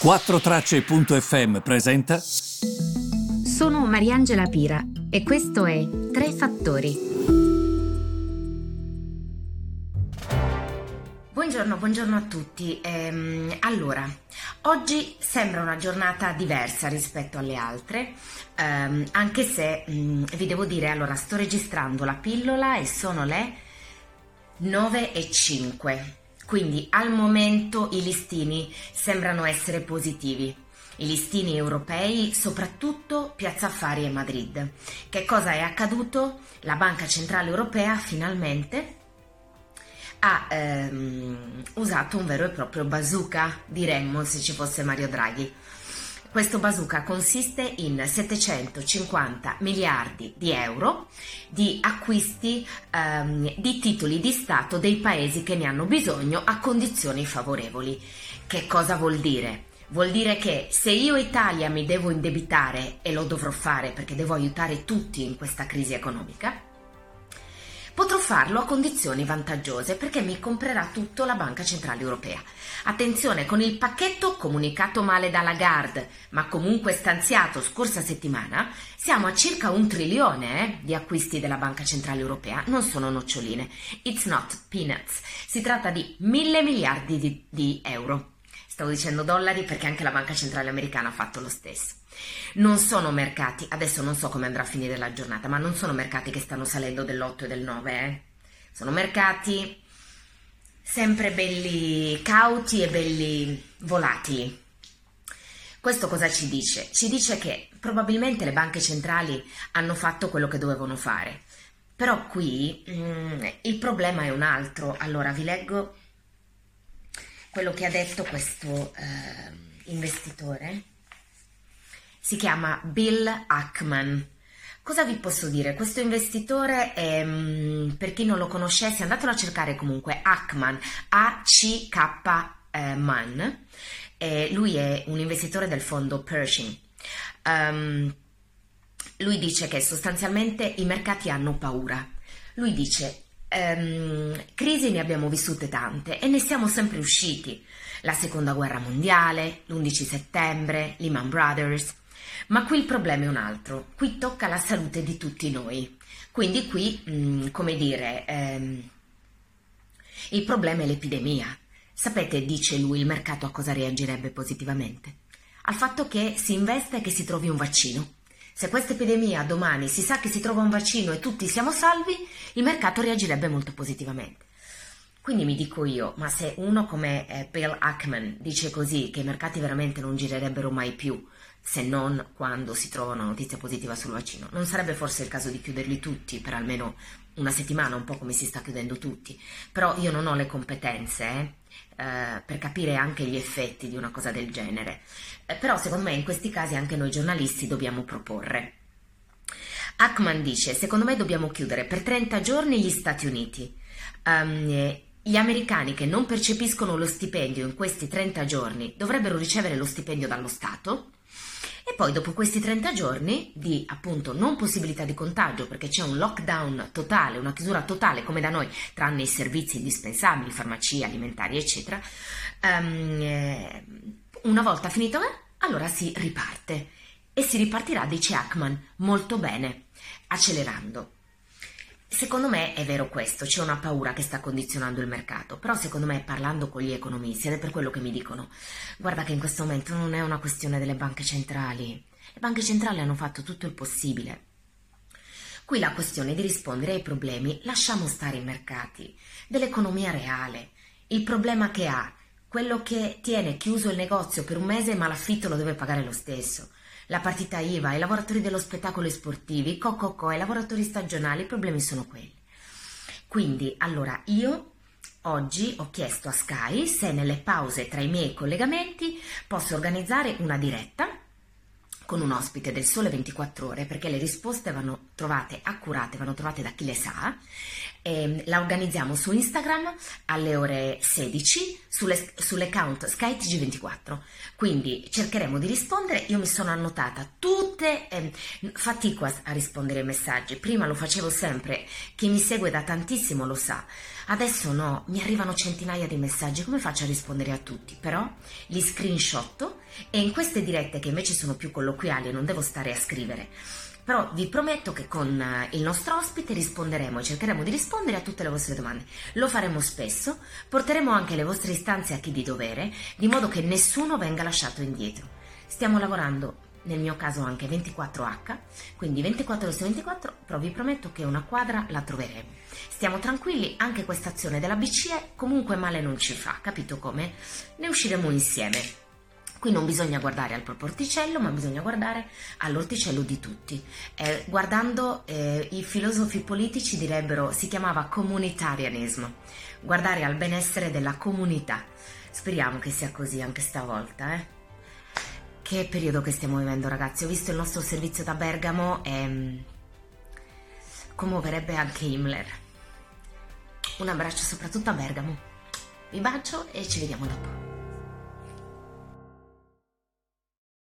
4Tracce.fm presenta. Sono Mariangela Pira e questo è Tre Fattori. Buongiorno, buongiorno a tutti. Ehm, allora, oggi sembra una giornata diversa rispetto alle altre, ehm, anche se mh, mm, vi devo dire, allora, sto registrando la pillola e sono le 9 e 5. Quindi al momento i listini sembrano essere positivi. I listini europei, soprattutto Piazza Affari e Madrid. Che cosa è accaduto? La Banca Centrale Europea finalmente ha ehm, usato un vero e proprio bazooka, diremmo se ci fosse Mario Draghi. Questo bazooka consiste in 750 miliardi di euro di acquisti ehm, di titoli di Stato dei paesi che ne hanno bisogno a condizioni favorevoli. Che cosa vuol dire? Vuol dire che se io Italia mi devo indebitare e lo dovrò fare perché devo aiutare tutti in questa crisi economica, Potrò farlo a condizioni vantaggiose perché mi comprerà tutto la Banca Centrale Europea. Attenzione, con il pacchetto comunicato male da Lagarde, ma comunque stanziato scorsa settimana, siamo a circa un trilione eh, di acquisti della Banca Centrale Europea. Non sono noccioline. It's not peanuts. Si tratta di mille miliardi di, di euro. Stavo dicendo dollari perché anche la Banca Centrale Americana ha fatto lo stesso. Non sono mercati, adesso non so come andrà a finire la giornata, ma non sono mercati che stanno salendo dell'8 e del 9, eh. Sono mercati sempre belli cauti e belli volatili. Questo cosa ci dice? Ci dice che probabilmente le banche centrali hanno fatto quello che dovevano fare. Però qui mm, il problema è un altro. Allora vi leggo quello che ha detto questo eh, investitore si chiama Bill Ackman. Cosa vi posso dire? Questo investitore, è, mm, per chi non lo conoscesse, andatelo a cercare comunque, Ackman, A-C-K-Man. Eh, lui è un investitore del fondo Pershing. Um, lui dice che sostanzialmente i mercati hanno paura. Lui dice, um, crisi ne abbiamo vissute tante e ne siamo sempre usciti. La seconda guerra mondiale, l'11 settembre, Lehman Brothers. Ma qui il problema è un altro, qui tocca la salute di tutti noi. Quindi qui, mh, mm, come dire, ehm, il problema è l'epidemia. Sapete, dice lui, il mercato a cosa reagirebbe positivamente? Al fatto che si investe e che si trovi un vaccino. Se questa epidemia domani si sa che si trova un vaccino e tutti siamo salvi, il mercato reagirebbe molto positivamente. Quindi mi dico io, ma se uno come eh, Bill Ackman dice così, che i mercati veramente non girerebbero mai più, se non quando si trova una notizia positiva sul vaccino. Non sarebbe forse il caso di chiuderli tutti per almeno una settimana, un po' come si sta chiudendo tutti, però io non ho le competenze eh, eh, per capire anche gli effetti di una cosa del genere. Eh, però secondo me in questi casi anche noi giornalisti dobbiamo proporre. Ackman dice, secondo me dobbiamo chiudere per 30 giorni gli Stati Uniti. Um, gli americani che non percepiscono lo stipendio in questi 30 giorni dovrebbero ricevere lo stipendio dallo Stato e poi dopo questi 30 giorni di appunto non possibilità di contagio perché c'è un lockdown totale, una chiusura totale come da noi, tranne i servizi indispensabili, farmacie, alimentari eccetera, um, una volta finito, eh, allora si riparte e si ripartirà, dice Ackman, molto bene, accelerando. Secondo me è vero questo, c'è una paura che sta condizionando il mercato, però secondo me parlando con gli economisti, ed è per quello che mi dicono, guarda che in questo momento non è una questione delle banche centrali, le banche centrali hanno fatto tutto il possibile. Qui la questione di rispondere ai problemi, lasciamo stare i mercati, dell'economia reale, il problema che ha, quello che tiene chiuso il negozio per un mese ma l'affitto lo deve pagare lo stesso, la partita IVA, i lavoratori dello spettacolo e sportivi, i cococò, i lavoratori stagionali, i problemi sono quelli. Quindi, allora, io oggi ho chiesto a Sky se nelle pause tra i miei collegamenti posso organizzare una diretta con un ospite del Sole 24 Ore perché le risposte vanno trovate accurate, vanno trovate da chi le sa. E ehm, la organizziamo su Instagram alle ore 16 sulle, sull'account SkyTG24. Quindi cercheremo di rispondere. Io mi sono annotata tutte, eh, fatico a, a rispondere ai messaggi. Prima lo facevo sempre, chi mi segue da tantissimo lo sa. Adesso no, mi arrivano centinaia di messaggi, come faccio a rispondere a tutti? Però li screenshotto e in queste dirette che invece sono più colloquiali e non devo stare a scrivere, però vi prometto che con eh, il nostro ospite risponderemo e cercheremo di rispondere a tutte le vostre domande. Lo faremo spesso, porteremo anche le vostre istanze a chi di dovere, di modo che nessuno venga lasciato indietro. Stiamo lavorando nel mio caso anche 24H, quindi 24 su 24, però vi prometto che una quadra la troveremo. Stiamo tranquilli, anche questa azione della BCE comunque male non ci fa, capito come? Ne usciremo insieme. Qui non bisogna guardare al proprio orticello, ma bisogna guardare all'orticello di tutti. Eh, guardando eh, i filosofi politici direbbero si chiamava comunitarianismo, guardare al benessere della comunità. Speriamo che sia così anche stavolta, eh? Che periodo che stiamo vivendo, ragazzi. Ho visto il nostro servizio da Bergamo e mm, commuoverebbe anche Himmler. Un abbraccio soprattutto a Bergamo. Vi bacio e ci vediamo dopo.